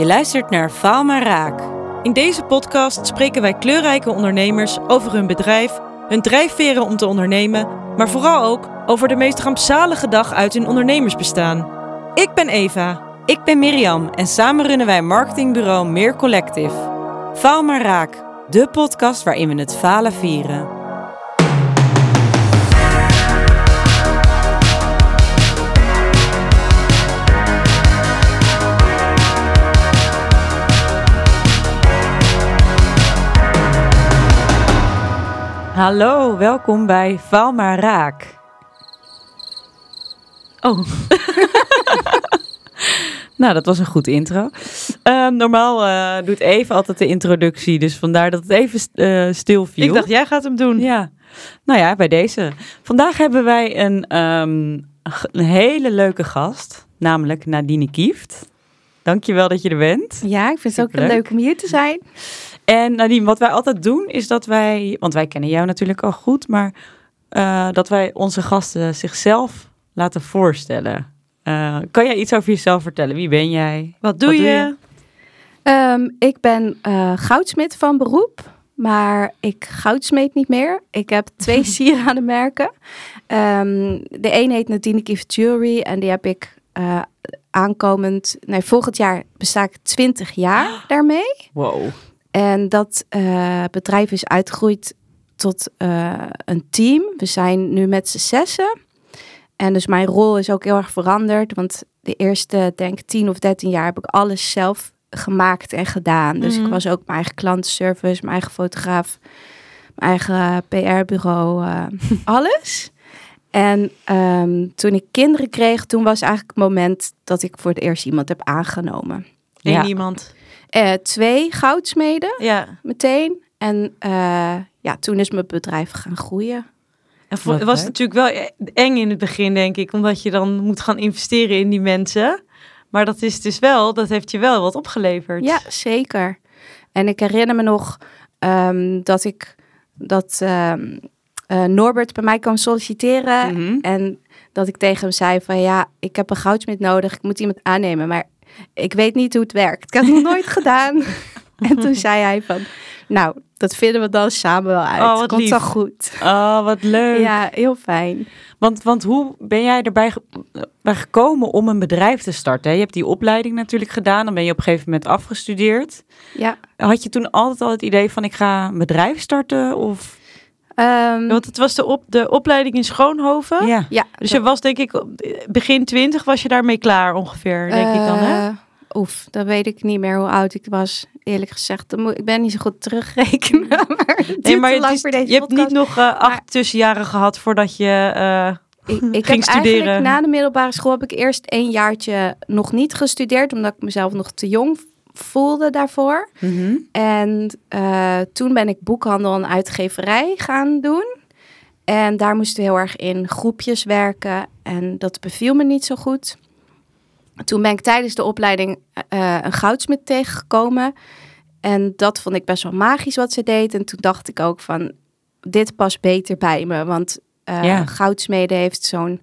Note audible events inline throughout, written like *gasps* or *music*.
Je luistert naar Faal maar Raak. In deze podcast spreken wij kleurrijke ondernemers over hun bedrijf, hun drijfveren om te ondernemen, maar vooral ook over de meest rampzalige dag uit hun ondernemersbestaan. Ik ben Eva. Ik ben Mirjam en samen runnen wij marketingbureau Meer Collective. Faal maar Raak, de podcast waarin we het falen vieren. Hallo, welkom bij Val maar Raak. Oh. *laughs* nou, dat was een goed intro. Ehm, normaal uh, doet Eva altijd de introductie, dus vandaar dat het even uh, stil viel. Ik dacht, jij gaat hem doen. Ja. Nou ja, bij deze. Vandaag hebben wij een, um, een hele leuke gast, namelijk Nadine Kieft. Dankjewel dat je er bent. Ja, ik vind het ook leuk om hier te zijn. En Nadine, wat wij altijd doen is dat wij, want wij kennen jou natuurlijk al goed, maar uh, dat wij onze gasten zichzelf laten voorstellen. Uh, kan jij iets over jezelf vertellen? Wie ben jij? Wat doe, wat je? Doe je? Um, ik ben uh, goudsmid van beroep, maar ik goudsmeet niet meer. Ik heb twee *laughs* sieradenmerken. Um, de een heet Nadine Gift Jewelry en die heb ik aankomend, nee, volgend jaar besta ik 20 jaar *gasps* daarmee. Wow. En dat uh, bedrijf is uitgegroeid tot uh, een team. We zijn nu met z'n zessen. En dus mijn rol is ook heel erg veranderd. Want de eerste, denk 10 of 13 jaar heb ik alles zelf gemaakt en gedaan. Dus mm -hmm. ik was ook mijn eigen klantenservice, mijn eigen fotograaf, mijn eigen PR-bureau, uh, *laughs* alles. En um, toen ik kinderen kreeg, toen was eigenlijk het moment dat ik voor het eerst iemand heb aangenomen. Eén ja. iemand? Uh, twee goudsmeden, ja. meteen. En uh, ja, toen is mijn bedrijf gaan groeien. En het was natuurlijk wel eng in het begin, denk ik, omdat je dan moet gaan investeren in die mensen. Maar dat is dus wel, dat heeft je wel wat opgeleverd. Ja, zeker. En ik herinner me nog um, dat ik dat um, uh, Norbert bij mij kwam solliciteren. Mhm. Mm -hmm. En dat ik tegen hem zei van ja, ik heb een goudsmid nodig, ik moet iemand aannemen. Maar ik weet niet hoe het werkt. Ik had het nog nooit *laughs* gedaan. En toen zei hij van, nou, dat vinden we dan samen wel uit. Oh, Komt wel goed. Oh, wat leuk. Ja, heel fijn. Want, want hoe ben jij erbij ge bij gekomen om een bedrijf te starten? Je hebt die opleiding natuurlijk gedaan. Dan ben je op een gegeven moment afgestudeerd. Ja. Had je toen altijd al het idee van ik ga een bedrijf starten? Of... Um, Want het was de, op, de opleiding in Schoonhoven. Ja. ja Dus je was denk ik begin twintig was je daarmee klaar ongeveer, denk uh, ik dan hè? Oef, dan weet ik niet meer hoe oud ik was. Eerlijk gezegd, ik ben niet zo goed terugrekenen. Maar *laughs* nee, maar het is, je podcast. hebt niet nog uh, acht maar, tussenjaren gehad voordat je uh, ik, ik ging heb studeren. Eigenlijk na de middelbare school heb ik eerst een jaartje nog niet gestudeerd, omdat ik mezelf nog te jong voelde daarvoor. Mm -hmm. En uh, toen ben ik boekhandel en uitgeverij gaan doen. En daar moesten we heel erg in groepjes werken. En dat beviel me niet zo goed. Toen ben ik tijdens de opleiding uh, een goudsmid tegengekomen. En dat vond ik best wel magisch wat ze deed. En toen dacht ik ook van, dit past beter bij me. Want uh, goudsmeden heeft zo'n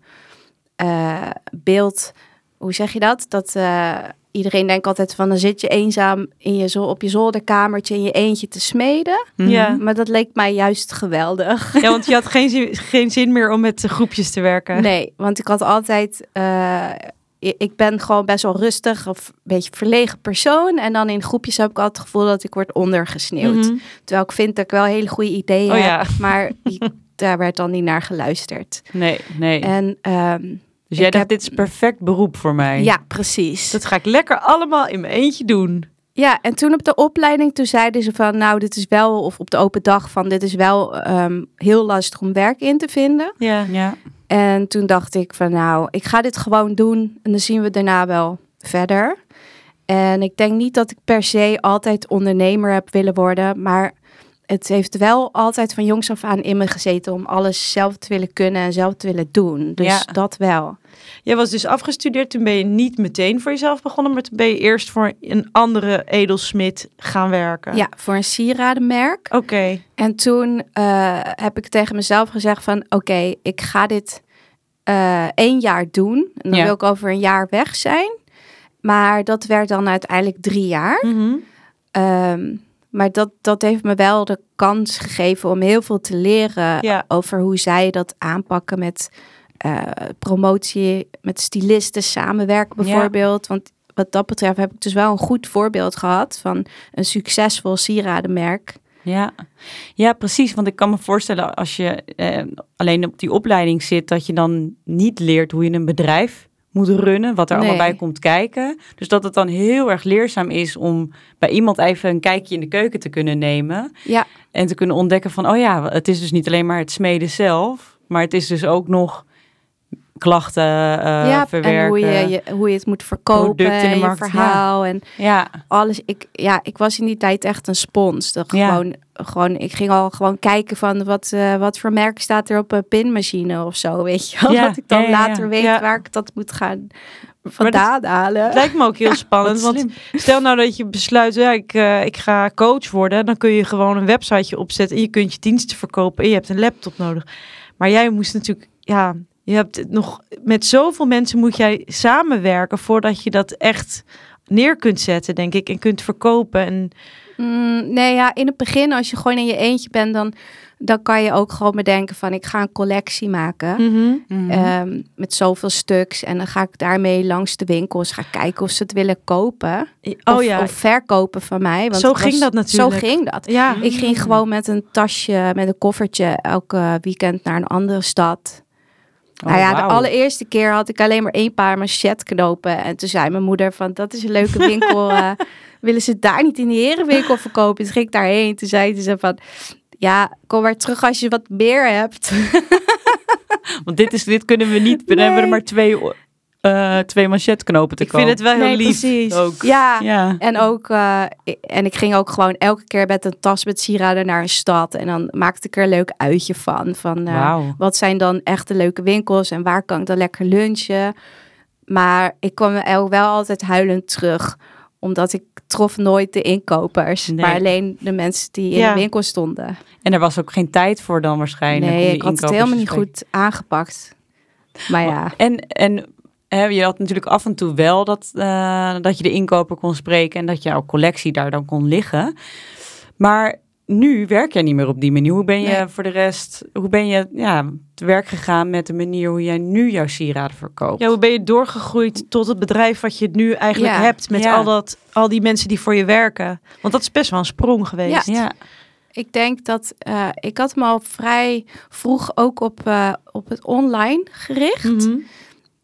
beeld, hoe zeg je dat? Dat uh, iedereen denkt altijd van, dan zit je eenzaam in je, zo- op je zolderkamertje in je eentje te smeden. Mhm. Ja. Maar dat leek mij juist geweldig. *laughs* ja, want je had geen zin, geen zin meer om met groepjes te werken. Nee, want ik had altijd. Uh, ik ben gewoon best wel rustig of een beetje verlegen persoon. En dan in groepjes heb ik altijd het gevoel dat ik word ondergesneeuwd. Mhm. Terwijl ik vind dat ik wel hele goede ideeën Oh heb. ja. Maar *laughs* daar werd dan niet naar geluisterd. Nee, nee. En ehm, dus jij ik dacht, heb- dit is perfect beroep voor mij. ja, precies. Dat ga ik lekker allemaal in mijn eentje doen. Ja, en toen op de opleiding, toen zeiden ze van, nou, dit is wel, of op de open dag van, dit is wel ehm, heel lastig om werk in te vinden. Ja. Ja. En toen dacht ik van nou, ik ga dit gewoon doen en dan zien we daarna wel verder. En ik denk niet dat ik per se altijd ondernemer heb willen worden, maar het heeft wel altijd van jongs af aan in me gezeten om alles zelf te willen kunnen en zelf te willen doen. Dus Ja. dat wel. Jij was dus afgestudeerd, toen ben je niet meteen voor jezelf begonnen, maar toen ben je eerst voor een andere edelsmid gaan werken. Ja, voor een sieradenmerk. Oké. En toen eh, heb ik tegen mezelf gezegd van oké, ik ga dit eh, één jaar doen. En dan Ja. wil ik over een jaar weg zijn. Maar dat werd dan uiteindelijk drie jaar. Mhm. Ehm, maar dat, dat heeft me wel de kans gegeven om heel veel te leren Ja. over hoe zij dat aanpakken met eh, promotie, met stylisten samenwerken Ja. bijvoorbeeld. Want wat dat betreft heb ik dus wel een goed voorbeeld gehad van een succesvol sieradenmerk. Ja. ja, precies. Want ik kan me voorstellen als je eh, alleen op die opleiding zit, dat je dan niet leert hoe je een bedrijf moet runnen, wat er allemaal bij komt kijken. Dus dat het dan heel erg leerzaam is om bij iemand even een kijkje in de keuken te kunnen nemen. Ja, en te kunnen ontdekken van, oh ja, het is dus niet alleen maar het smeden zelf, maar het is dus ook nog klachten eh, ja verwerken. en hoe je, je, hoe je het moet verkopen, in de je markt, ja. verhaal en Ja, alles. Ik, ja, ik was in die tijd echt een spons. Dat gewoon, gewoon, ik ging al gewoon kijken van wat, eh, wat voor merk staat er op een pinmachine of zo, weet je wel. Dat ik dan later weet waar ik dat moet gaan vandaan halen. Het lijkt me ook heel *laughs* spannend, want stel nou dat je besluit, ja, ik, eh, ik ga coach worden, dan kun je gewoon een websiteje opzetten en je kunt je diensten verkopen en je hebt een laptop nodig. Maar jij moest natuurlijk, ja, je hebt nog met zoveel mensen moet jij samenwerken voordat je dat echt neer kunt zetten, denk ik, en kunt verkopen. En Mm, nee, ja, in het begin, als je gewoon in je eentje bent, dan, dan kan je ook gewoon bedenken van ik ga een collectie maken. Mhm. ehm, met zoveel stuks. En dan ga ik daarmee langs de winkels gaan kijken of ze het willen kopen. oh of, ja, of verkopen van mij. Want Zo ging dat natuurlijk. Zo ging dat. ja. Ik ging gewoon met een tasje, met een koffertje elke weekend naar een andere stad. Oh, nou ja, de allereerste keer had ik alleen maar één paar machetknopen. En toen zei mijn moeder van, dat is een leuke winkel. *laughs* eh, willen ze daar niet in de herenwinkel verkopen? Toen ging ik daarheen. Toen zei ze van, ja, kom maar terug als je wat meer hebt. *laughs* Want dit, is, dit kunnen we niet. We Nee. hebben er maar twee, eh twee manchetknopen te Ik vind het wel heel Nee, lief. precies. ook. Ja, Ja. En ook, eh, ik- en ik ging ook gewoon elke keer met een tas met sieraden naar een stad. En dan maakte ik er een leuk uitje van. Van eh, Wauw. wat zijn dan echt de leuke winkels en waar kan ik dan lekker lunchen. Maar ik kwam er wel altijd huilend terug. Omdat ik trof nooit de inkopers. Nee. Maar alleen de mensen die in Ja. de winkel stonden. En er was ook geen tijd voor dan waarschijnlijk. om Nee, ik had het helemaal niet goed aangepakt. Maar ja. En, en je had natuurlijk af en toe wel dat, eh, dat je de inkoper kon spreken en dat jouw collectie daar dan kon liggen. Maar nu werk jij niet meer op die manier. Hoe ben je Nee. voor de rest, hoe ben je ja, te werk gegaan met de manier hoe jij nu jouw sieraden verkoopt? Ja, hoe ben je doorgegroeid tot het bedrijf wat je nu eigenlijk Ja. hebt met Ja. al, dat, al die mensen die voor je werken? Want dat is best wel een sprong geweest. ja. Ik denk dat eh, ik had me al vrij vroeg ook op, eh, op het online gericht. Mhm.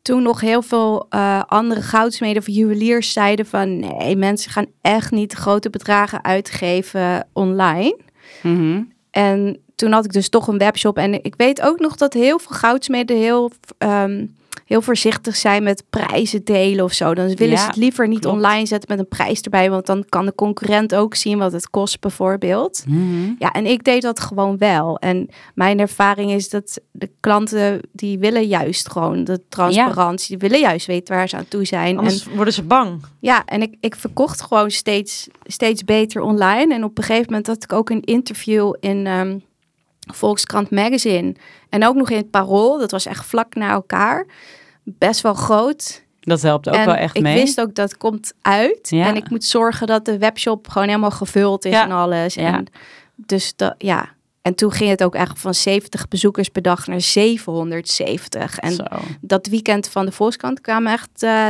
Toen nog heel veel eh, andere goudsmeden of juweliers zeiden van nee, mensen gaan echt niet grote bedragen uitgeven online. Mhm. En toen had ik dus toch een webshop. En ik weet ook nog dat heel veel goudsmeden heel, ehm, heel voorzichtig zijn met prijzen delen of zo. Dan willen Ja, ze het liever niet klopt. online zetten met een prijs erbij. Want dan kan de concurrent ook zien wat het kost bijvoorbeeld. Mhm. Ja, en ik deed dat gewoon wel. En mijn ervaring is dat de klanten die willen juist gewoon de transparantie, die willen juist weten waar ze aan toe zijn. En Anders worden ze bang. ja, en ik, ik verkocht gewoon steeds, steeds beter online. En op een gegeven moment had ik ook een interview in ehm, Volkskrant Magazine. En ook nog in het Parool. Dat was echt vlak na elkaar. Best wel groot. Dat helpt ook en wel echt ik mee. wist ook dat komt uit. Ja. En ik moet zorgen dat de webshop gewoon helemaal gevuld is Ja. en alles. Ja. En dus dat, ja. En toen ging het ook echt van 70 bezoekers per dag naar 770. En Zo. dat weekend van de Volkskrant kwamen echt eh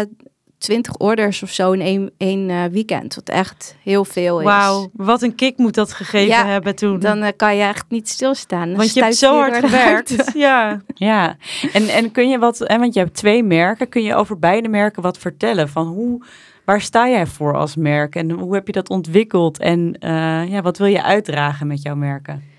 20 orders of zo in één, één eh, weekend. Wat echt heel veel is. Wauw, wat een kick moet dat gegeven Ja, hebben toen. Dan eh, kan je echt niet stilstaan. Dan Want je hebt zo je hard gewerkt. *laughs* Ja. Ja, en, en kun je wat, en want je hebt twee merken, kun je over beide merken wat vertellen? Van hoe, waar sta jij voor als merk en hoe heb je dat ontwikkeld en eh, ja, wat wil je uitdragen met jouw merken?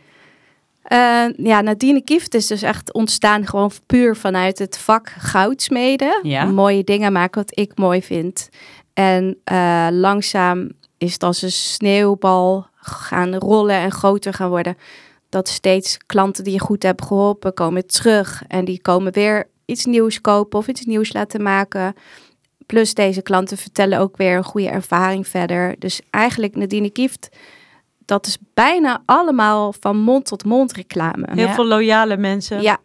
Eh, ja, Nadine Kieft is dus echt ontstaan gewoon puur vanuit het vak goudsmeden. Ja. Mooie dingen maken wat ik mooi vind. En eh, langzaam is het als een sneeuwbal gaan rollen en groter gaan worden. Dat steeds klanten die je goed hebt geholpen komen terug. En die komen weer iets nieuws kopen of iets nieuws laten maken. Plus deze klanten vertellen ook weer een goede ervaring verder. Dus eigenlijk Nadine Kieft, dat is bijna allemaal van mond tot mond reclame. Heel Ja. veel loyale mensen. Ja.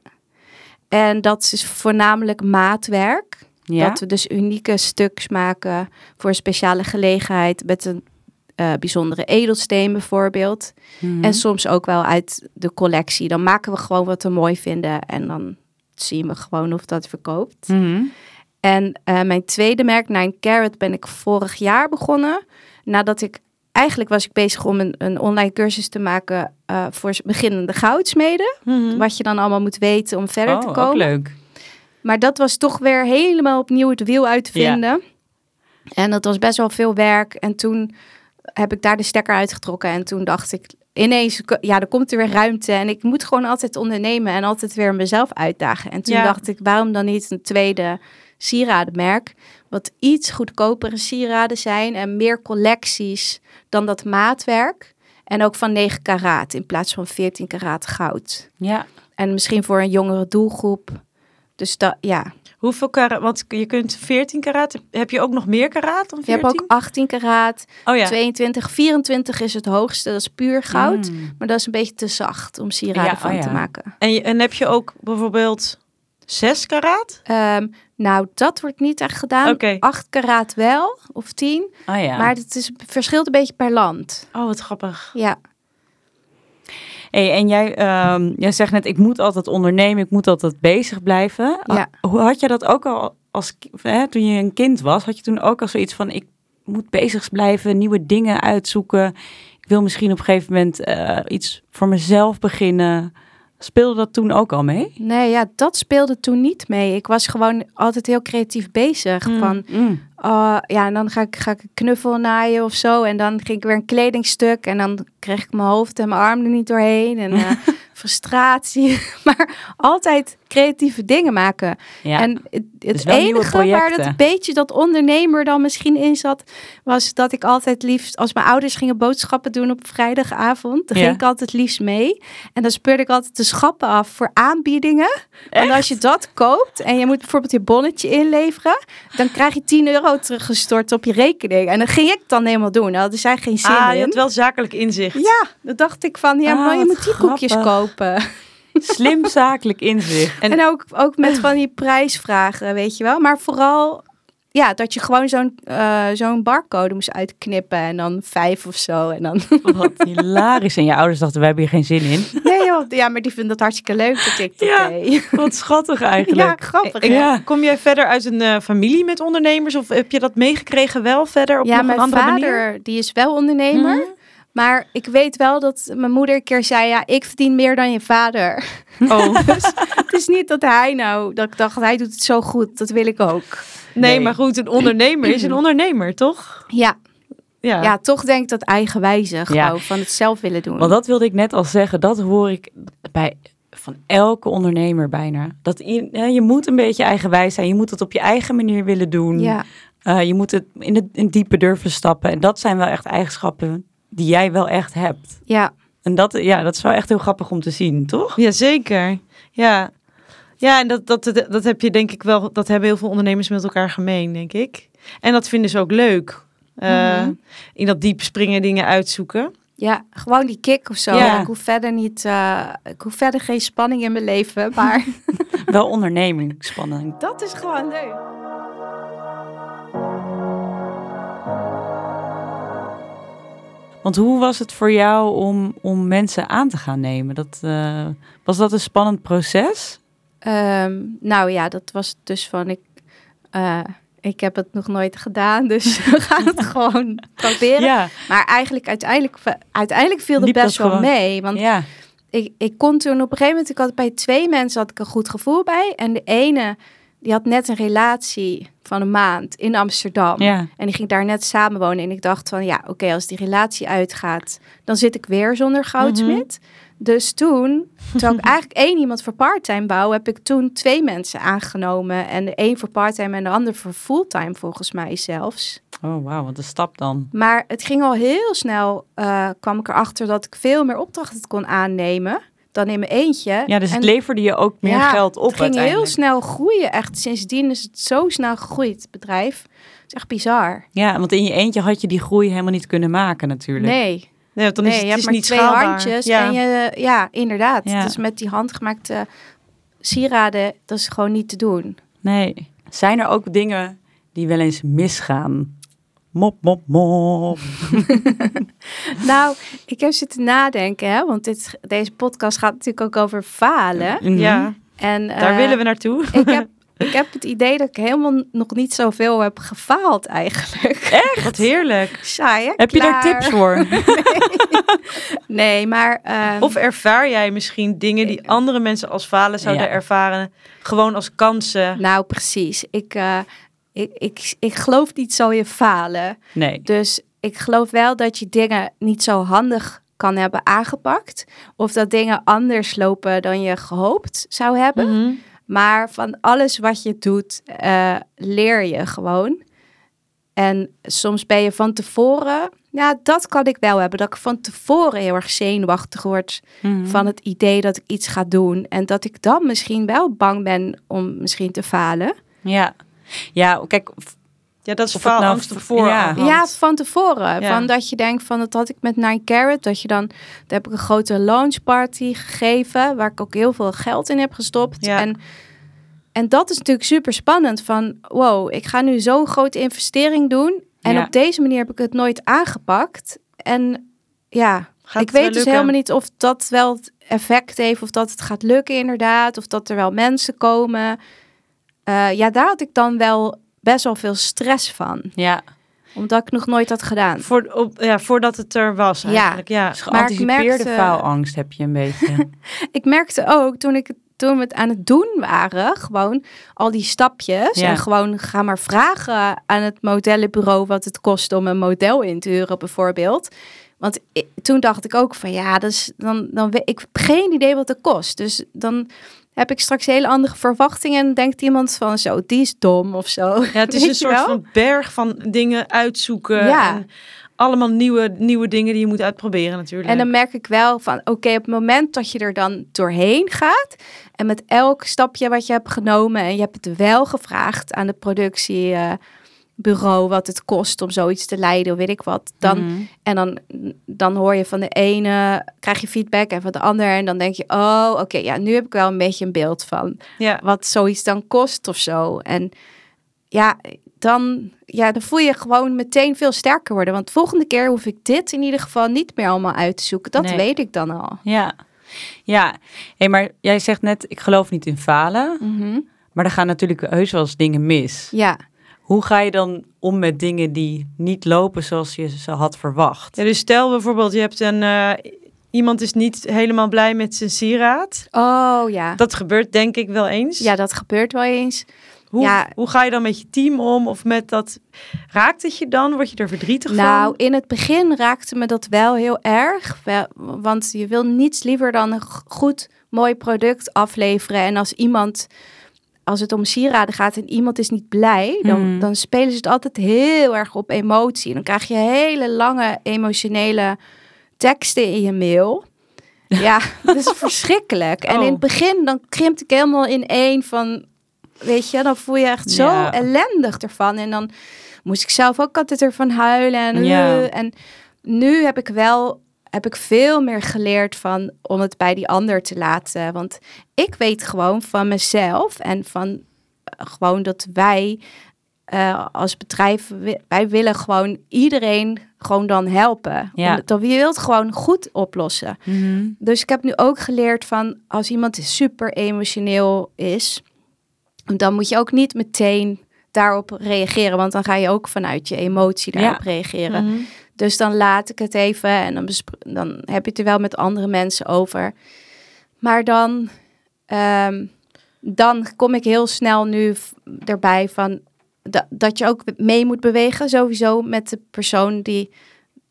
En dat is voornamelijk maatwerk. Ja. Dat we dus unieke stuks maken voor een speciale gelegenheid met een eh, bijzondere edelsteen bijvoorbeeld. Mhm. En soms ook wel uit de collectie. Dan maken we gewoon wat we mooi vinden en dan zien we gewoon of dat verkoopt. Mhm. En eh, mijn tweede merk, Nine Carat, ben ik vorig jaar begonnen. Nadat ik, eigenlijk was ik bezig om een, een online cursus te maken eh, voor beginnende goudsmeden. Mhm. Wat je dan allemaal moet weten om verder oh, te ook komen. leuk. Maar dat was toch weer helemaal opnieuw het wiel uit te Ja. vinden. En dat was best wel veel werk. En toen heb ik daar de stekker uitgetrokken. En toen dacht ik ineens, ja, er komt er weer ruimte. En ik moet gewoon altijd ondernemen en altijd weer mezelf uitdagen. En toen Ja. dacht ik, waarom dan niet een tweede sieradenmerk? Wat iets goedkopere sieraden zijn en meer collecties dan dat maatwerk. En ook van 9 karaat in plaats van 14 karaat goud. Ja. En misschien voor een jongere doelgroep. Dus dat, ja. Hoeveel karaat? Want je kunt 14 karaat. Heb je ook nog meer karaat dan Je 14? hebt ook 18 karaat, oh ja. 22, 24 is het hoogste. Dat is puur goud. Mm. Maar dat is een beetje te zacht om sieraden Ja, van oh te maken. En, je- en heb je ook bijvoorbeeld 6 karaat? Ehm, nou, dat wordt niet echt gedaan. Oké. 8 karaat wel, of 10. Oh ja. Maar het is, verschilt een beetje per land. Oh, wat grappig. Ja. Hey, en jij, ehm, jij zegt net, ik moet altijd ondernemen, ik moet altijd bezig blijven. Ja. Ah, Hoe had je dat ook al als hè, toen je een kind was? Had je toen ook al zoiets van, ik moet bezig blijven, nieuwe dingen uitzoeken. Ik wil misschien op een gegeven moment eh, iets voor mezelf beginnen. Speelde dat toen ook al mee? Nee, ja, dat speelde toen niet mee. Ik was gewoon altijd heel creatief bezig. Mm. Van, oh, ja, en dan ga ik, ga ik een knuffel naaien of zo. En dan ging ik weer een kledingstuk. En dan kreeg ik mijn hoofd en mijn arm er niet doorheen. En *laughs* eh, frustratie. *laughs* maar altijd creatieve dingen maken. Ja. En het, het Dus enige waar dat beetje dat ondernemer dan misschien in zat, was dat ik altijd liefst, als mijn ouders gingen boodschappen doen op vrijdagavond, dan Ja. ging ik altijd liefst mee. En dan speurde ik altijd de schappen af voor aanbiedingen. Want als je dat koopt en je moet bijvoorbeeld je bonnetje inleveren, dan krijg je 10 euro teruggestort op je rekening. En dat ging ik dan helemaal doen. Daar hadden zij geen zin ah, je hebt wel zakelijk inzicht. Ja, dan dacht ik van, ja, Ah, maar je moet die koekjes kopen. Slim zakelijk inzicht. En- En, ook, ook met van die prijsvragen, weet je wel. Maar vooral, ja, dat je gewoon zo'n eh, zo'n barcode moest uitknippen. En dan vijf of zo. En dan, Wat hilarisch. En je ouders dachten, we hebben hier geen zin in. nee joh, ja, maar die vinden dat hartstikke leuk dat ik dat Ja. deed. Wat schattig Ja, eigenlijk. grappig. Ik- hè? Ja. Kom jij verder uit een eh, familie met ondernemers? Of heb je dat meegekregen wel verder op Ja, nog mijn een andere vader, manier? die is wel ondernemer. Mhm. Maar ik weet wel dat mijn moeder een keer zei, ja, ik verdien meer dan je vader. Oh, *laughs* Dus het is niet dat hij nou, dat ik dacht, hij doet het zo goed. Dat wil ik ook. nee, Nee. maar goed, een ondernemer is een ondernemer, toch? Ja, Ja. ja toch denk ik dat eigenwijze gewoon Ja. van het zelf willen doen. Want dat wilde ik net al zeggen. Dat hoor ik bij van elke ondernemer bijna. Dat je, hè, je moet een beetje eigenwijs zijn. Je moet het op je eigen manier willen doen. ja. Eh, je moet het in het in het diepe durven stappen. En dat zijn wel echt eigenschappen die jij wel echt hebt. ja, En dat, ja, dat is wel echt heel grappig om te zien, toch? Jazeker. Ja. Ja, en dat, dat, dat, dat heb je denk ik wel, dat hebben heel veel ondernemers met elkaar gemeen, denk ik. En dat vinden ze ook leuk. Eh, Mhm. In dat diep springen, dingen uitzoeken. Ja, gewoon die kick of zo. Ja. Ik hoef verder niet, eh, ik hoef verder geen spanning in mijn leven, maar *laughs* Wel onderneming, spannend. dat is gewoon leuk. Want hoe was het voor jou om, om mensen aan te gaan nemen? Dat, eh, was dat een spannend proces? Ehm, nou ja, dat was dus van ik, eh, ik heb het nog nooit gedaan, dus *laughs* we gaan het *laughs* gewoon proberen. Ja, Maar eigenlijk uiteindelijk, uiteindelijk viel het best wel gewoon? mee, want ja. ik, ik kon toen op een gegeven moment, ik had bij twee mensen had ik een goed gevoel bij en de ene die had net een relatie van een maand in Amsterdam. ja. En die ging daar net samenwonen. En ik dacht van, ja, oké, als die relatie uitgaat, dan zit ik weer zonder goudsmid. Dus toen, terwijl ik *laughs* eigenlijk één iemand voor parttime wou, heb ik toen twee mensen aangenomen. En de een voor parttime en de ander voor fulltime volgens mij zelfs. Oh, wauw, wat een stap dan. Maar het ging al heel snel, eh, kwam ik erachter dat ik veel meer opdrachten kon aannemen dan in mijn eentje. Ja, dus het leverde je ook meer Ja, geld op Het ging heel snel groeien. Echt sindsdien is het zo snel gegroeid, het bedrijf. Het is echt bizar. Ja, want in je eentje had je die groei helemaal niet kunnen maken natuurlijk. Nee, Nee, want dan nee is je het, hebt is niet twee schaalbaar. handjes Ja. en je, ja, inderdaad. Ja. Dus met die handgemaakte sieraden, dat is gewoon niet te doen. Nee. Zijn er ook dingen die wel eens misgaan? Mop, mop, mop. *laughs* *laughs* Nou, ik heb zitten nadenken, hè, want dit, deze podcast gaat natuurlijk ook over falen. Mhm. Ja, En, daar eh, willen we naartoe. Ik heb, *laughs* ik heb het idee dat ik helemaal nog niet zoveel heb gefaald eigenlijk. Wat heerlijk. Saai, hè? Heb je daar tips voor? Nee, maar... ehm, Of ervaar jij misschien dingen die andere mensen als falen zouden Ja. ervaren, gewoon als kansen? Nou, precies. Ik, eh, ik, ik, ik geloof niet zo in falen. Nee. Dus ik geloof wel dat je dingen niet zo handig kan hebben aangepakt. Of dat dingen anders lopen dan je gehoopt zou hebben. Mhm. Maar van alles wat je doet, eh, leer je gewoon. En soms ben je van tevoren... Ja, dat kan ik wel hebben. Dat ik van tevoren heel erg zenuwachtig word Mhm. van het idee dat ik iets ga doen. En dat ik dan misschien wel bang ben om misschien te falen. Ja. Ja, kijk, Ja, dat is Of het nou voorhand. Ja, van tevoren. Ja. Van dat je denkt van dat had ik met Nine Carrot. Dat je dan, daar heb ik een grote launch party gegeven. Waar ik ook heel veel geld in heb gestopt. Ja. En, en dat is natuurlijk super spannend. Van wow, ik ga nu zo'n grote investering doen. En Ja. op deze manier heb ik het nooit aangepakt. En ja, Gaat ik weet dus lukken? helemaal niet of dat wel het effect heeft. Of dat het gaat lukken inderdaad. Of dat er wel mensen komen. Eh, ja, daar had ik dan wel best wel veel stress van. ja. Omdat ik nog nooit had gedaan. Voor, op, ja, voordat het er was Ja. eigenlijk. Ja. Dus Maar ik geanticipeerde merkte- faalangst heb je een beetje. *laughs* Ik merkte ook toen ik toen we het aan het doen waren, gewoon al die stapjes. Ja. En gewoon ga maar vragen aan het modellenbureau wat het kost om een model in te huren, bijvoorbeeld. Want toen dacht ik ook van ja, is, dan, dan we- ik heb geen idee wat het kost. Dus dan heb ik straks hele andere verwachtingen en denkt iemand van zo, die is dom of zo. Ja, het is *laughs* een soort wel? van berg van dingen uitzoeken. Ja. En allemaal nieuwe, nieuwe dingen die je moet uitproberen natuurlijk. En dan merk ik wel van, oké, op het moment dat je er dan doorheen gaat en met elk stapje wat je hebt genomen en je hebt het wel gevraagd aan de productiebureau wat het kost om zoiets te leiden, of weet ik wat, dan Mhm. en dan, dan hoor je van de ene, krijg je feedback en van de ander en dan denk je, oh, oké, ja, nu heb ik wel een beetje een beeld van ja. wat zoiets dan kost of zo. En ja, dan, ja, dan voel je gewoon meteen veel sterker worden. Want volgende keer hoef ik dit in ieder geval niet meer allemaal uit te zoeken. Dat Nee. weet ik dan al. Ja. Ja. Hey, maar jij zegt net, ik geloof niet in falen. Mhm. Maar er gaan natuurlijk heus wel eens dingen mis. Ja, Hoe ga je dan om met dingen die niet lopen zoals je ze had verwacht? Ja, dus stel bijvoorbeeld, je hebt een... eh, iemand is niet helemaal blij met zijn sieraad. oh ja. Dat gebeurt denk ik wel eens. Ja, dat gebeurt wel eens. Hoe, ja. hoe ga je dan met je team om? Of met dat... Raakt het je dan? Word je er verdrietig Nou, van? in het begin raakte me dat wel heel erg. Wel- Want je wil niets liever dan een goed, mooi product afleveren. En als iemand, als het om sieraden gaat en iemand is niet blij, dan, Mhm. dan spelen ze het altijd heel erg op emotie. Dan krijg je hele lange emotionele teksten in je mail. Ja, dat is verschrikkelijk. En Oh. in het begin, dan krimpt ik helemaal in één van, weet je, dan voel je echt zo ellendig ervan. En dan moest ik zelf ook altijd ervan huilen. En, en nu heb ik wel heb ik veel meer geleerd van om het bij die ander te laten. Want ik weet gewoon van mezelf en van eh, gewoon dat wij eh, als bedrijf, wi- wij willen gewoon iedereen gewoon dan helpen. Ja. Omdat- je wilt gewoon goed oplossen. Mhm. Dus ik heb nu ook geleerd van als iemand super emotioneel is, dan moet je ook niet meteen daarop reageren, want dan ga je ook vanuit je emotie daarop Ja. reageren. Mhm. Dus dan laat ik het even en dan, dan heb je het er wel met andere mensen over. Maar dan, ehm, dan kom ik heel snel nu erbij van da- dat je ook mee moet bewegen, sowieso met de persoon die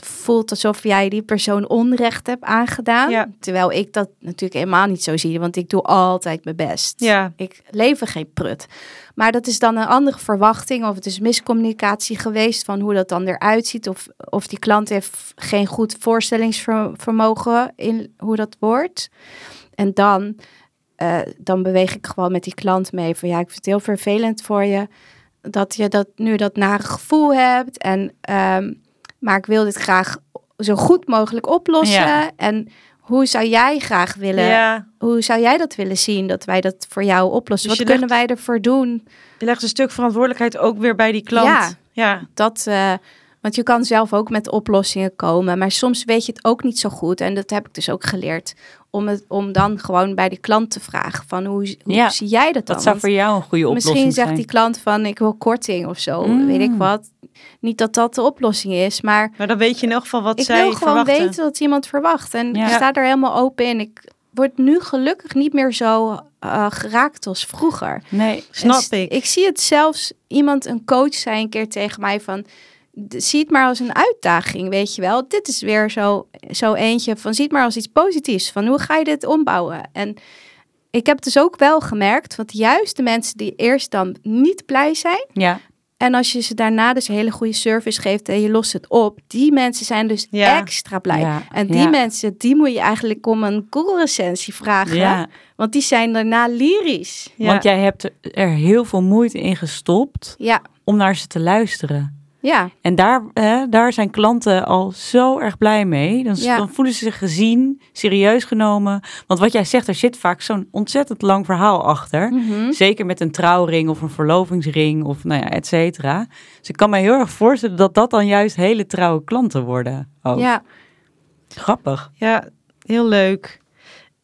voelt alsof jij die persoon onrecht hebt aangedaan. Ja. Terwijl ik dat natuurlijk helemaal niet zo zie, want ik doe altijd mijn best. Ja. Ik lever geen prut. Maar dat is dan een andere verwachting. Of het is miscommunicatie geweest van hoe dat dan eruit ziet. Of, of die klant heeft geen goed voorstellingsvermogen in hoe dat wordt. En dan, eh, dan beweeg ik gewoon met die klant mee. Van ja, ik vind het heel vervelend voor je. Dat je dat nu dat nare gevoel hebt. En, ehm, maar ik wil dit graag zo goed mogelijk oplossen. Ja. En hoe zou jij graag willen, Ja, hoe zou jij dat willen zien, dat wij dat voor jou oplossen? Dus Wat kunnen wij ervoor doen? je legt een stuk verantwoordelijkheid ook weer bij die klant. Ja. ja. Dat, eh, want je kan zelf ook met oplossingen komen, maar soms weet je het ook niet zo goed. En dat heb ik dus ook geleerd. Om, het, om dan gewoon bij die klant te vragen van hoe, hoe Ja, zie jij dat dan? Dat zou voor jou een goede oplossing misschien zegt zijn. die klant van ik wil korting of zo, Mm. weet ik wat. Niet dat dat de oplossing is, maar Maar dan weet je in elk geval wat ik zij wil gewoon verwachten. weten wat iemand verwacht. En Ja. ik sta er helemaal open in. Ik word nu gelukkig niet meer zo eh, geraakt als vroeger. Nee, Snap En ik. Ik zie het zelfs, iemand, een coach, zei een keer tegen mij van... "D- Zie het maar als een uitdaging, weet je wel. Dit is weer zo, zo eentje van, zie het maar als iets positiefs. Van, hoe ga je dit ombouwen? En ik heb dus ook wel gemerkt, want juist de mensen die eerst dan niet blij zijn... ja. En als je ze daarna dus een hele goede service geeft en je lost het op, die mensen zijn dus Ja. extra blij. Ja, En die ja. mensen, die moet je eigenlijk om een Google-recensie vragen. Ja, Want die zijn daarna lyrisch. Ja. want jij hebt er heel veel moeite in gestopt Ja, om naar ze te luisteren. Ja, En daar, eh, daar zijn klanten al zo erg blij mee. Dan, Ja. dan voelen ze zich gezien, serieus genomen. Want wat jij zegt, er zit vaak zo'n ontzettend lang verhaal achter. Mhm. Zeker met een trouwring of een verlovingsring of nou ja, et cetera. Dus ik kan me heel erg voorstellen dat dat dan juist hele trouwe klanten worden. Oh, ja. grappig. Ja, heel leuk.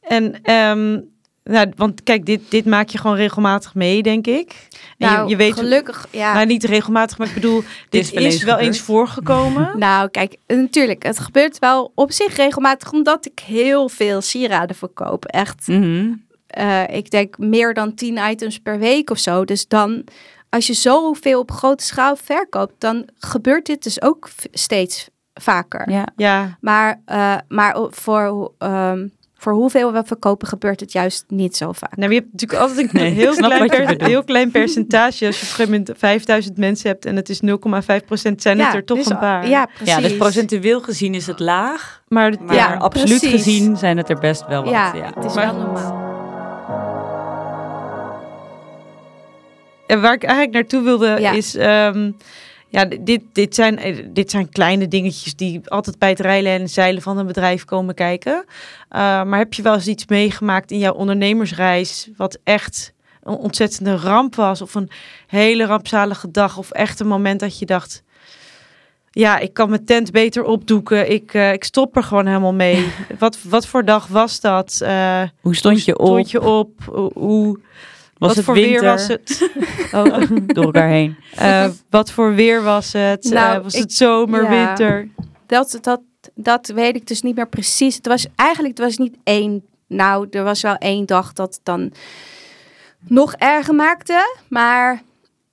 En, ehm, nou, want kijk, dit, dit maak je gewoon regelmatig mee, denk ik. En Nou, je, je weet, gelukkig, ja. nou, niet regelmatig, maar ik bedoel, *laughs* dit is is wel eens voorgekomen. *laughs* Nou, kijk, natuurlijk, het gebeurt wel op zich regelmatig, omdat ik heel veel sieraden verkoop. Echt, Mhm. eh, ik denk meer dan 10 items per week of zo. Dus dan, als je zoveel op grote schaal verkoopt, dan gebeurt dit dus ook steeds vaker. Ja. Ja, Maar, eh, maar voor, ehm, voor hoeveel we verkopen, gebeurt het juist niet zo vaak. nou, je hebt natuurlijk altijd een *laughs* Nee, heel, klein per- heel klein percentage. Als je op een gegeven moment 5000 mensen hebt en het is 0,5 procent, zijn het er toch dus, een paar. Ja, precies. ja, dus procentueel gezien is het laag. Maar, Ja, absoluut precies. gezien zijn het er best wel wat. Ja, Ja, het is Maar- wel normaal. En waar ik eigenlijk naartoe wilde Ja. is... ehm, ja, dit, dit, zijn, eh, dit zijn kleine dingetjes die altijd bij het rijlen en zeilen van een bedrijf komen kijken. Uh, maar heb je wel eens iets meegemaakt in jouw ondernemersreis... wat echt een ontzettende ramp was? Of een hele rampzalige dag? Of echt een moment dat je dacht... Ja, ik kan mijn tent beter opdoeken. Ik, eh, ik stop er gewoon helemaal mee. *laughs* wat, wat voor dag was dat? Eh, Hoe stond je op? Stond je op? Hoe, hoe- Was wat het voor winter? weer was het? *laughs* Oh, door elkaar heen. *laughs* Eh, wat voor weer was het? Nou, Eh, was ik- het zomer, ja. winter? Dat, dat, dat weet ik dus niet meer precies. Het was eigenlijk, het was niet één. Nou, er was wel één dag dat het dan nog erger maakte. Maar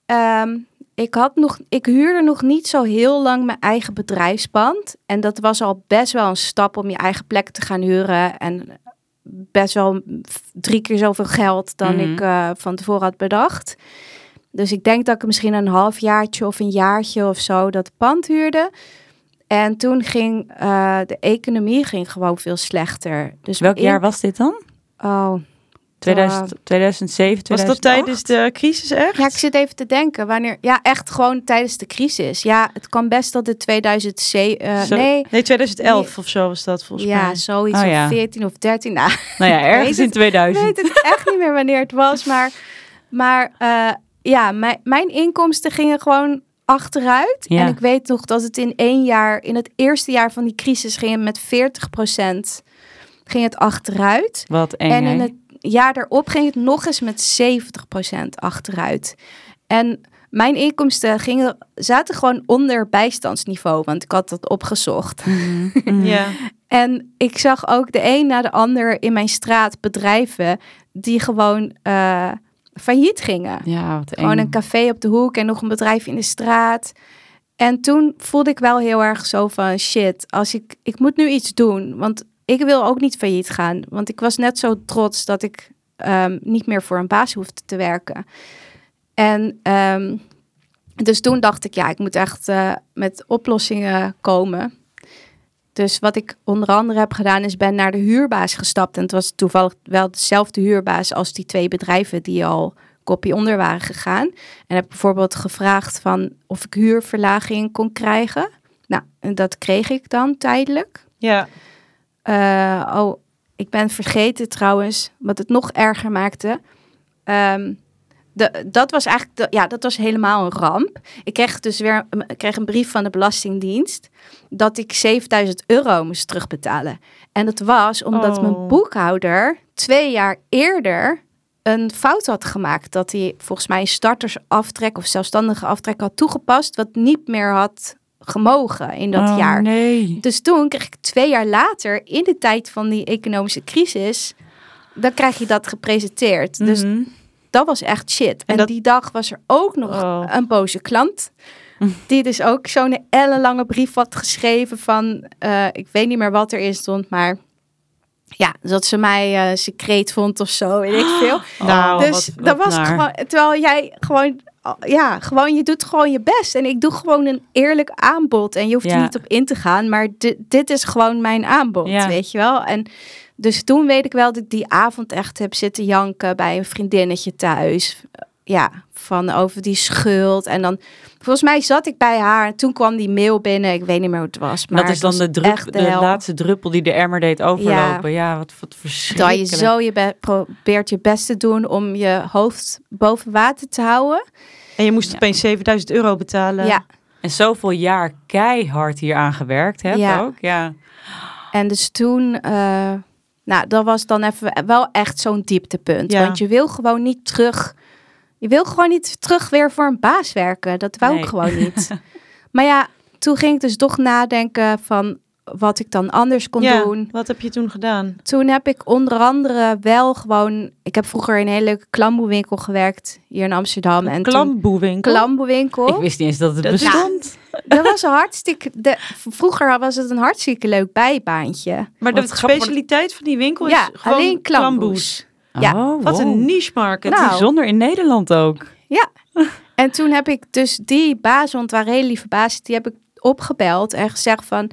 ehm, ik, had nog, ik huurde nog niet zo heel lang mijn eigen bedrijfspand. En dat was al best wel een stap om je eigen plek te gaan huren. En best wel drie keer zoveel geld dan Mhm. ik eh, van tevoren had bedacht. Dus ik denk dat ik misschien een halfjaartje of een jaartje of zo dat pand huurde. En toen ging eh, de economie ging gewoon veel slechter. Dus Welk jaar was dit dan? Oh, 2000, 2007, Was dat 2008? tijdens de crisis echt? ja, ik zit even te denken. Wanneer? Ja, echt gewoon tijdens de crisis. Ja, het kan best dat het 2007. eh, Zo- nee. Nee, 2011 of zo was dat volgens Ja, mij. zoiets Oh, of ja. 14 of 13. Nou, Nou ja, ergens in het- 2000. ik weet het echt niet meer wanneer het was. Maar, maar eh, ja, mijn, mijn inkomsten gingen gewoon achteruit. Ja. En ik weet nog dat het in één jaar, in het eerste jaar van die crisis, ging het met 40% ging het achteruit. Wat eng, En in het jaar daarop ging het nog eens met 70% achteruit. En mijn inkomsten gingen, zaten gewoon onder bijstandsniveau, want ik had dat opgezocht. Mhm, mhm. Ja. En ik zag ook de een na de ander in mijn straat bedrijven die gewoon eh, failliet gingen. Ja, wat eng. Gewoon een café op de hoek en nog een bedrijf in de straat. En toen voelde ik wel heel erg zo van shit, als ik, ik moet nu iets doen. Want ik wil ook niet failliet gaan. Want ik was net zo trots dat ik ehm, niet meer voor een baas hoefde te werken. En ehm, dus toen dacht ik, ja, ik moet echt eh, met oplossingen komen. Dus wat ik onder andere heb gedaan, is ben naar de huurbaas gestapt. En het was toevallig wel dezelfde huurbaas als die twee bedrijven die al kopie onder waren gegaan. En heb bijvoorbeeld gevraagd van of ik huurverlaging kon krijgen. Nou, en dat kreeg ik dan tijdelijk. ja. Eh, oh, ik ben vergeten trouwens, wat het nog erger maakte. Ehm, de, dat was eigenlijk, de- ja, dat was helemaal een ramp. Ik kreeg dus weer ik kreeg een brief van de Belastingdienst dat ik 7000 euro moest terugbetalen. En dat was omdat Oh. mijn boekhouder twee jaar eerder een fout had gemaakt. Dat hij volgens mij een startersaftrek of zelfstandige aftrek had toegepast, wat niet meer had gemogen in dat Oh, jaar. Nee. Dus toen kreeg ik twee jaar later, in de tijd van die economische crisis, dan krijg je dat gepresenteerd. Dus Mhm. dat was echt shit. En, dat- die dag was er ook nog Oh. een boze klant. *laughs* Die dus ook zo'n ellenlange brief had geschreven van... eh, ik weet niet meer wat erin stond, maar... Ja, dat ze mij eh secreet vond of zo, weet ik *gasps* veel. Nou, dus wat- dat was naar. gewoon... Terwijl jij gewoon... Ja, gewoon, je doet gewoon je best. En ik doe gewoon een eerlijk aanbod. En je hoeft er niet op in te gaan. Maar di- dit is gewoon mijn aanbod, Ja. weet je wel. En dus toen weet ik wel dat ik die avond echt heb zitten janken bij een vriendinnetje thuis. Ja, van over die schuld. En dan, volgens mij zat ik bij haar en toen kwam die mail binnen. Ik weet niet meer hoe het was. Maar dat is dan de, drup, echt de, laatste druppel die de emmer deed overlopen. Ja, wat, wat Dat verschrikkelijk. je zo je be- probeert je best te doen om je hoofd boven water te houden. En je moest Ja. opeens 7000 euro betalen. Ja, En zoveel jaar keihard hier aan gewerkt hebt Ja. ook. Ja. en dus toen, eh, nou, dat was dan even wel echt zo'n dieptepunt. Ja. Want je wil gewoon niet terug, je wil gewoon niet terug weer voor een baas werken. Dat wou ik gewoon niet. *laughs* maar ja, toen ging ik dus toch nadenken van wat ik dan anders kon Ja, doen. Wat heb je toen gedaan? Toen heb ik onder andere wel gewoon, ik heb vroeger in een hele leuke klamboewinkel gewerkt hier in Amsterdam. en toen- Klamboewinkel. klamboewinkel. Ik wist niet eens dat het Dat- bestond. Dat was een hartstikke. De, vroeger was het een hartstikke leuk bijbaantje. maar de specialiteit van die winkel is Ja, gewoon alleen klamboes. Ja. Oh, Wat wow. een niche market. Nou. Bijzonder in Nederland ook. *laughs* En toen heb ik dus die baas, want waren hele lieve baas, die heb ik opgebeld en gezegd van,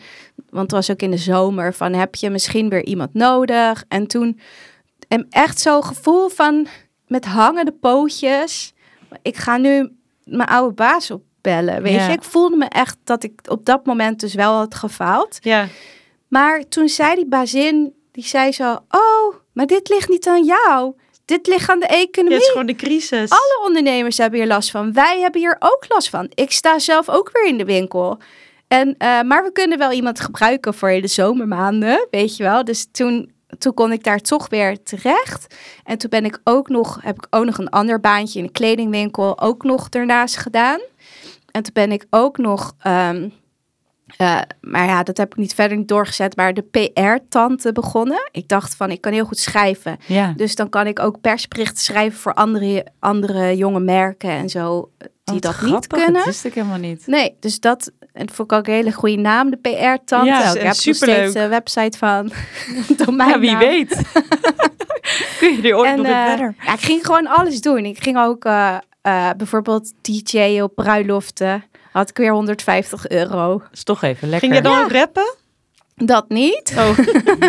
want het was ook in de zomer, van heb je misschien weer iemand nodig? En toen en echt zo'n gevoel van met hangende pootjes, ik ga nu mijn oude baas opbellen, weet Ja. je? Ik voelde me echt dat ik op dat moment dus wel had gefaald. Ja. Maar toen zei die bazin, die zei zo, oh, maar dit ligt niet aan jou. Dit ligt aan de economie. het is gewoon de crisis. Alle ondernemers hebben hier last van. Wij hebben hier ook last van. Ik sta zelf ook weer in de winkel. En, eh, maar we kunnen wel iemand gebruiken voor de zomermaanden, weet je wel. Dus toen, toen kon ik daar toch weer terecht. En toen ben ik ook nog, heb ik ook nog een ander baantje in een kledingwinkel ook nog ernaast gedaan. En toen ben ik ook nog, ehm, eh, maar ja, dat heb ik niet verder niet doorgezet, maar de PR-tante begonnen. Ik dacht van, ik kan heel goed schrijven. Ja. Dus dan kan ik ook persberichten schrijven voor andere, andere jonge merken en zo, eh, die Wat dat grappig, niet kunnen. Dat wist ik helemaal niet. Nee, dus dat en vond ik ook een hele goede naam, de PR-tante. Ja, ik heb nog superleuk. steeds een website van *laughs* domein. Ja, wie weet. *laughs* Kun je er ooit En, nog eh, verder? ja, ik ging gewoon alles doen. Ik ging ook eh, eh, bijvoorbeeld DJ op bruiloften. Had ik weer 150 euro. is toch even lekker. Ging je dan ook rappen? Dat niet. Oh.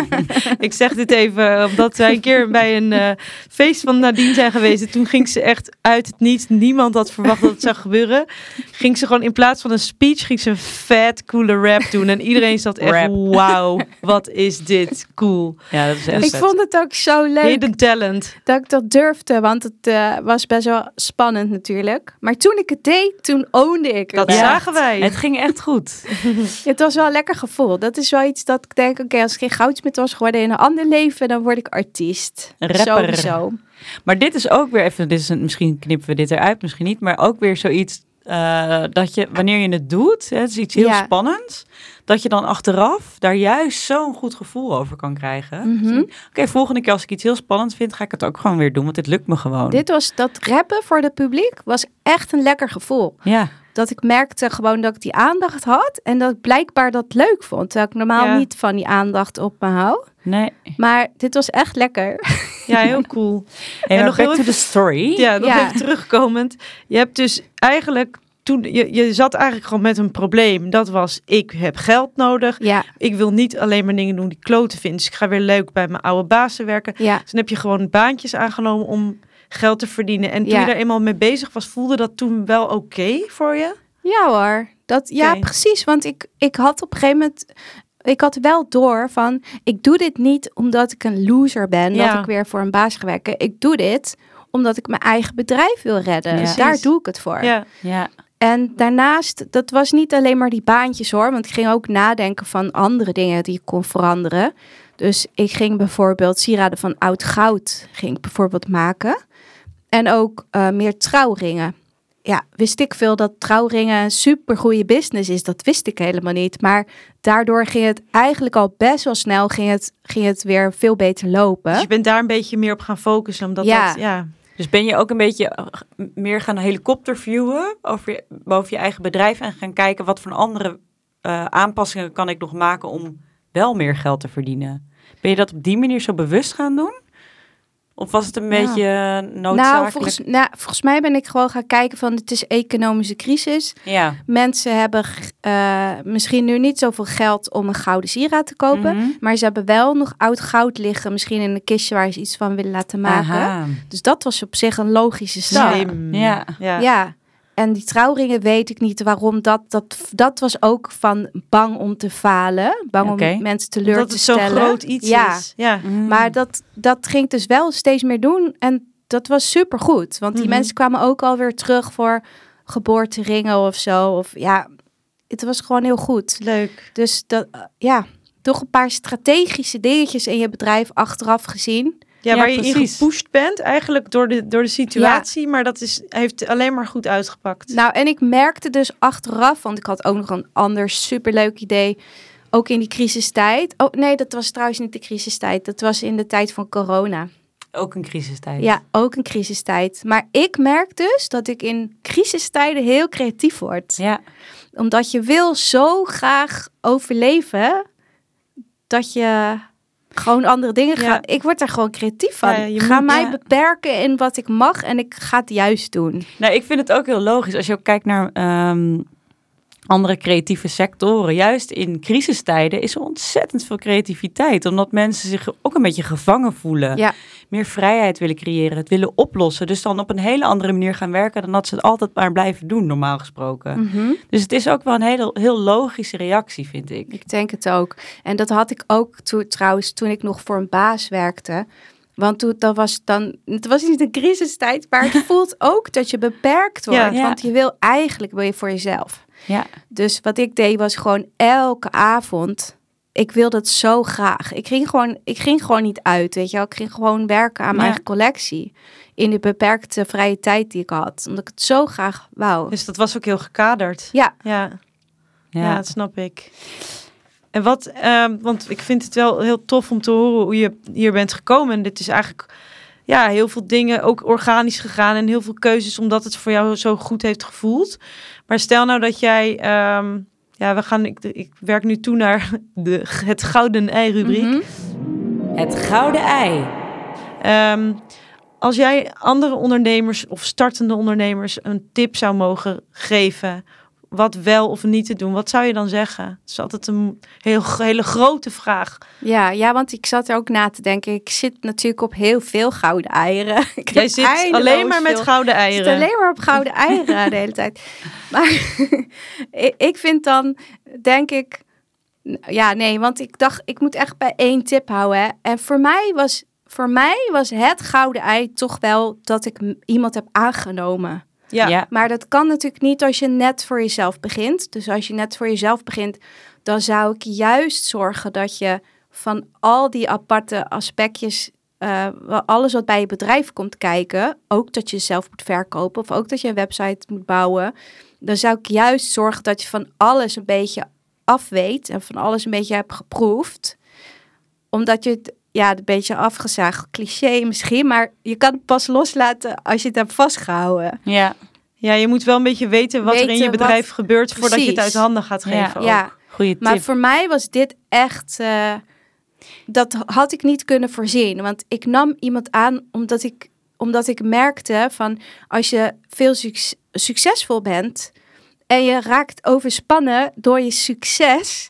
*laughs* ik zeg dit even omdat wij een keer bij een eh, feest van Nadine zijn geweest. En toen ging ze echt uit het niets. Niemand had verwacht dat het zou gebeuren. Ging ze gewoon in plaats van een speech, ging ze een vet coole rap doen. En iedereen zat echt, wauw, wat is dit cool. Ja, dat is echt Ik vet. vond het ook zo leuk Hidden talent. dat ik dat durfde, want het eh, was best wel spannend natuurlijk. Maar toen ik het deed, toen oonde ik het. Dat Ja. zagen wij. Het ging echt goed. *laughs* Het was wel een lekker gevoel. Dat is wel iets dat ik denk, oké, als ik geen goudsmit was geworden in een ander leven, dan word ik artiest. Rapper. Sowieso. Maar dit is ook weer even, dit is een, misschien knippen we dit eruit, misschien niet, maar ook weer zoiets eh, dat je, wanneer je het doet, hè, het is iets heel Ja. spannends, dat je dan achteraf daar juist zo'n goed gevoel over kan krijgen. Mhm. Oké, volgende keer als ik iets heel spannends vind, ga ik het ook gewoon weer doen, want dit lukt me gewoon. Dit was dat rappen voor het publiek was echt een lekker gevoel. Ja, Dat ik merkte gewoon dat ik die aandacht had en dat ik blijkbaar dat leuk vond. Terwijl ik normaal Ja. niet van die aandacht op me hou. nee. Maar dit was echt lekker. Ja, heel cool. Hey, *laughs* En nog back to even- the story. Ja, nog Ja. even terugkomend. Je hebt dus eigenlijk toen je, je zat eigenlijk gewoon met een probleem. Dat was ik heb geld nodig. Ja, Ik wil niet alleen maar dingen doen die kloten vind. Dus ik ga weer leuk bij mijn oude bazen werken. ja. Dus dan heb je gewoon baantjes aangenomen om geld te verdienen. En toen Ja. je daar eenmaal mee bezig was, voelde dat toen wel oké voor je? Ja hoor. Dat, ja, precies. Want ik, ik had op een gegeven moment... ik had wel door van, ik doe dit niet omdat ik een loser ben, Ja. dat ik weer voor een baas ga werken. Ik doe dit omdat ik mijn eigen bedrijf wil redden. Ja. Daar doe ik het voor. Ja. Ja. En daarnaast, dat was niet alleen maar die baantjes hoor, want ik ging ook nadenken van andere dingen die ik kon veranderen. Dus ik ging bijvoorbeeld sieraden van oud goud ging ik bijvoorbeeld maken. En ook eh, meer trouwringen. Ja, wist ik veel dat trouwringen een supergoeie business is. Dat wist ik helemaal niet. Maar daardoor ging het eigenlijk al best wel snel ging het, ging het weer veel beter lopen. Dus je bent daar een beetje meer op gaan focussen. Omdat Ja. dat, ja. Dus ben je ook een beetje eh, meer gaan helikopterviewen over je, boven je eigen bedrijf en gaan kijken wat voor andere eh, aanpassingen kan ik nog maken om wel meer geld te verdienen? Ben je dat op die manier zo bewust gaan doen? Of was het een Ja. beetje eh, noodzakelijk? Nou volgens, nou, volgens mij ben ik gewoon gaan kijken van het is economische crisis. Ja. Mensen hebben eh, misschien nu niet zoveel geld om een gouden sieraad te kopen. Mhm. Maar ze hebben wel nog oud goud liggen. Misschien in een kistje waar ze iets van willen laten maken. Aha. Dus dat was op zich een logische stap. Slim. Ja. ja. Ja. En die trouwringen weet ik niet waarom. Dat, dat, dat was ook van bang om te falen. Bang om mensen teleur Omdat te het zo'n stellen. groot iets ja. is. Ja. Mhm. Maar dat, dat ging dus wel steeds meer doen. En dat was super goed. Want die Mhm. mensen kwamen ook alweer terug voor geboorteringen of zo. Of ja, het was gewoon heel goed. Leuk. Dus dat, eh, ja, toch een paar strategische dingetjes in je bedrijf achteraf gezien. Ja, Ja, waar je in gepusht bent eigenlijk door de, door de situatie. Maar dat is, heeft alleen maar goed uitgepakt. Nou, en ik merkte dus achteraf, want ik had ook nog een ander superleuk idee. Ook in die crisistijd. Oh nee, dat was trouwens niet de crisistijd. Dat was in de tijd van corona. Ook een crisistijd. Ja, ook een crisistijd. Maar ik merk dus dat ik in crisistijden heel creatief word. Ja. Omdat je wil zo graag overleven dat je gewoon andere dingen Ja. gaat. Ik word daar gewoon creatief van. Ja, je ga moet- mij beperken in wat ik mag en ik ga het juist doen. Nou, ik vind het ook heel logisch als je ook kijkt naar ehm, andere creatieve sectoren. Juist in crisistijden is er ontzettend veel creativiteit. Omdat mensen zich ook een beetje gevangen voelen. Ja. Meer vrijheid willen creëren, het willen oplossen. Dus dan op een hele andere manier gaan werken dan dat ze het altijd maar blijven doen, normaal gesproken. Mhm. Dus het is ook wel een hele, heel logische reactie, vind ik. Ik denk het ook. En dat had ik ook toen, trouwens toen ik nog voor een baas werkte. Want toen, dat was dan, het was niet een crisistijd, maar het *laughs* voelt ook dat je beperkt wordt. Ja. Ja. Want je wil eigenlijk, wil je voor jezelf. Ja, Dus wat ik deed was gewoon elke avond, ik wilde het zo graag. Ik ging gewoon, ik ging gewoon niet uit, weet je wel. Ik ging gewoon werken aan mijn Ja. eigen collectie. In de beperkte vrije tijd die ik had. Omdat ik het zo graag wou. Dus dat was ook heel gekaderd. Ja, Ja, ja. ja. dat snap ik. En wat, ehm, want ik vind het wel heel tof om te horen hoe je hier bent gekomen. En dit is eigenlijk ja, heel veel dingen ook organisch gegaan en heel veel keuzes omdat het voor jou zo goed heeft gevoeld. Maar stel nou dat jij, ehm, ja, we gaan, ik, ik werk nu toe naar de, het gouden ei-rubriek. Mhm. Het gouden ei. Ehm, als jij andere ondernemers of startende ondernemers een tip zou mogen geven, wat wel of niet te doen, wat zou je dan zeggen? Het is altijd een heel, hele grote vraag. Ja, ja, want ik zat er ook na te denken. Ik zit natuurlijk op heel veel gouden eieren. *laughs* Ik Jij zit alleen maar met veel- gouden Ik zit eieren. alleen maar op gouden *laughs* eieren de hele tijd. Maar *laughs* ik- vind dan, denk ik... Ja, nee, want ik dacht, ik moet echt bij één tip houden. Hè. En voor mij, was, voor mij was het gouden ei toch wel dat ik iemand heb aangenomen. Ja. ja. Maar dat kan natuurlijk niet als je net voor jezelf begint. Dus als je net voor jezelf begint, dan zou ik juist zorgen dat je van al die aparte aspectjes, eh, wel alles wat bij je bedrijf komt kijken, ook dat je zelf moet verkopen of ook dat je een website moet bouwen, dan zou ik juist zorgen dat je van alles een beetje af weet en van alles een beetje hebt geproefd. Omdat je het, ja, een beetje afgezaagd cliché misschien, maar je kan het pas loslaten als je het hebt vastgehouden. ja. ja, je moet wel een beetje weten wat er in je wat- bedrijf gebeurt voordat je het uit handen gaat geven. ook. Ja, Goeie tip. Maar voor mij was dit echt. eh, dat had ik niet kunnen voorzien. Want ik nam iemand aan omdat ik, omdat ik merkte van als je veel suc- succesvol bent en je raakt overspannen door je succes.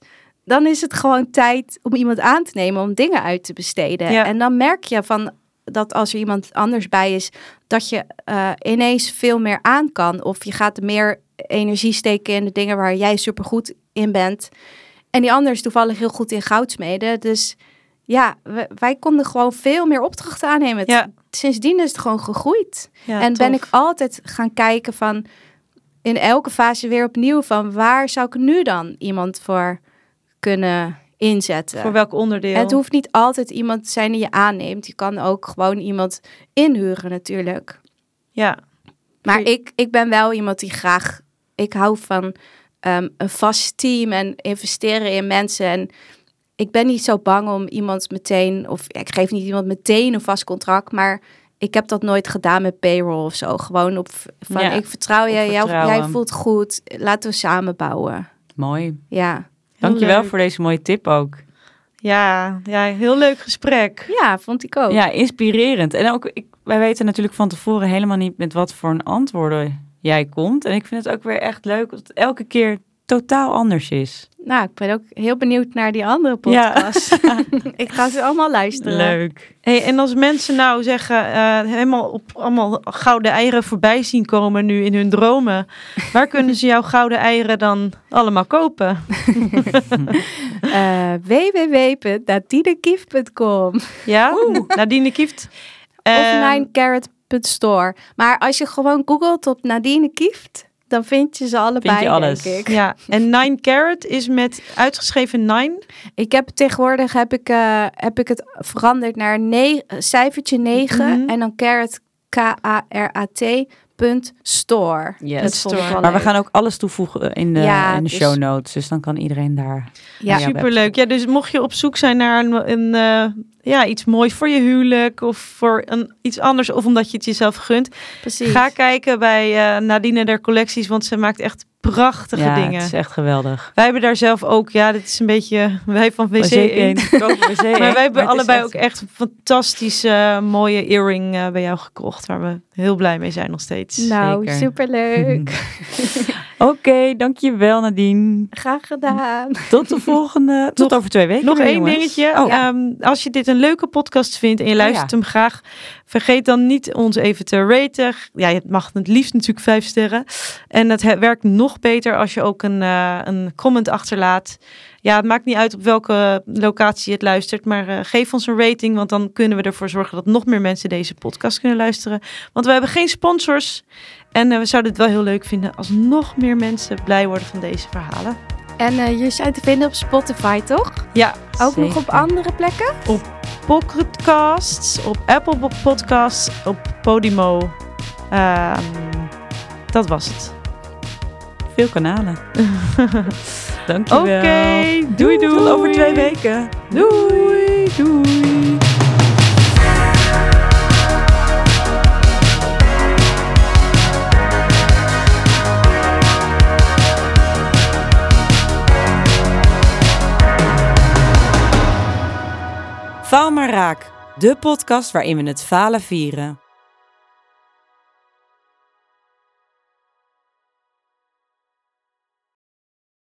Dan is het gewoon tijd om iemand aan te nemen om dingen uit te besteden. Ja. En dan merk je van dat als er iemand anders bij is, dat je eh, ineens veel meer aan kan. Of je gaat meer energie steken in de dingen waar jij supergoed in bent. En die ander is toevallig heel goed in goudsmeden. Dus ja, wij konden gewoon veel meer opdrachten aannemen. Ja. Sindsdien is het gewoon gegroeid. Ja, en ben ik altijd gaan kijken van in elke fase weer opnieuw van waar zou ik nu dan iemand voor kunnen inzetten. Voor welk onderdeel? En het hoeft niet altijd iemand te zijn die je aanneemt. Je kan ook gewoon iemand inhuren natuurlijk. Ja, Maar ik, ik ben wel iemand die graag... Ik hou van ehm, een vast team en investeren in mensen. En ik ben niet zo bang om iemand meteen... Of ja, ik geef niet iemand meteen een vast contract, maar... Ik heb dat nooit gedaan met payroll of zo. Gewoon op van Ja, ik vertrouw je, vertrouwen. jij voelt goed. Laten we samen bouwen. Mooi. Ja, Dankjewel leuk. voor deze mooie tip ook. ja, ja, heel leuk gesprek. ja vond ik ook. Ja, inspirerend. En ook, ik, wij weten natuurlijk van tevoren helemaal niet met wat voor een antwoorden jij komt. En ik vind het ook weer echt leuk dat het elke keer totaal anders is. Nou, ik ben ook heel benieuwd naar die andere Ja. podcast. *laughs* *laughs* ik ga ze allemaal luisteren. Leuk. Hey, en als mensen nou zeggen, eh, helemaal op allemaal gouden eieren voorbij zien komen nu in hun dromen, *laughs* waar kunnen ze jouw gouden eieren dan allemaal kopen? Eh www.nadinekief.com Ja, Nadine Kieft. of Ehm, ninecarrot.store. Maar als je gewoon googelt op Nadine Kieft, dan vind je ze allebei, je alles. denk ik. Ja, *laughs* en Nine Carrot is met uitgeschreven Nine. Ik heb tegenwoordig heb ik, eh, heb ik het veranderd naar ne- cijfertje 9 Mhm. en dan carrot K-A-R-A-T store. Yes. Ik wel Maar we gaan ook alles toevoegen in de, Ja, in de dus- show notes. Dus dan kan iedereen daar... Ja, Superleuk. Ja, dus mocht je op zoek zijn naar een, een eh, ja, iets moois voor je huwelijk of voor een, iets anders of omdat je het jezelf gunt, precies. ga kijken bij eh, Nadine der collecties, want ze maakt echt prachtige ja, dingen. het is echt geweldig. Wij hebben daar zelf ook, ja, dit is een beetje wij van WC1. WC1. *laughs* Maar wij hebben allebei echt- ook echt een fantastische mooie earring eh, bij jou gekocht, waar we heel blij mee zijn nog steeds. nou, Zeker. superleuk. *laughs* Oké, dankjewel Nadine. Graag gedaan. Tot de volgende... Tot over twee weken Nog één dingetje. Oh, Ehm, als je dit een leuke podcast vindt en je Oh, luistert ja. hem graag, vergeet dan niet ons even te raten. Ja, het mag het liefst natuurlijk vijf sterren. En het he- werkt nog beter als je ook een, eh, een comment achterlaat. Ja, het maakt niet uit op welke locatie je het luistert, maar eh, geef ons een rating, want dan kunnen we ervoor zorgen dat nog meer mensen deze podcast kunnen luisteren. Want we hebben geen sponsors en eh, we zouden het wel heel leuk vinden als nog meer mensen blij worden van deze verhalen. En eh je zijn te vinden op Spotify, toch? Ja, Ook nog op andere plekken? Pocketcasts, op Apple Podcasts, op Podimo. Ehm, dat was het. Veel kanalen. *laughs* Oké, Dankjewel. doei, doei. Tot over twee weken. Doei. Doei. Faal maar raak. De podcast waarin we het falen vieren.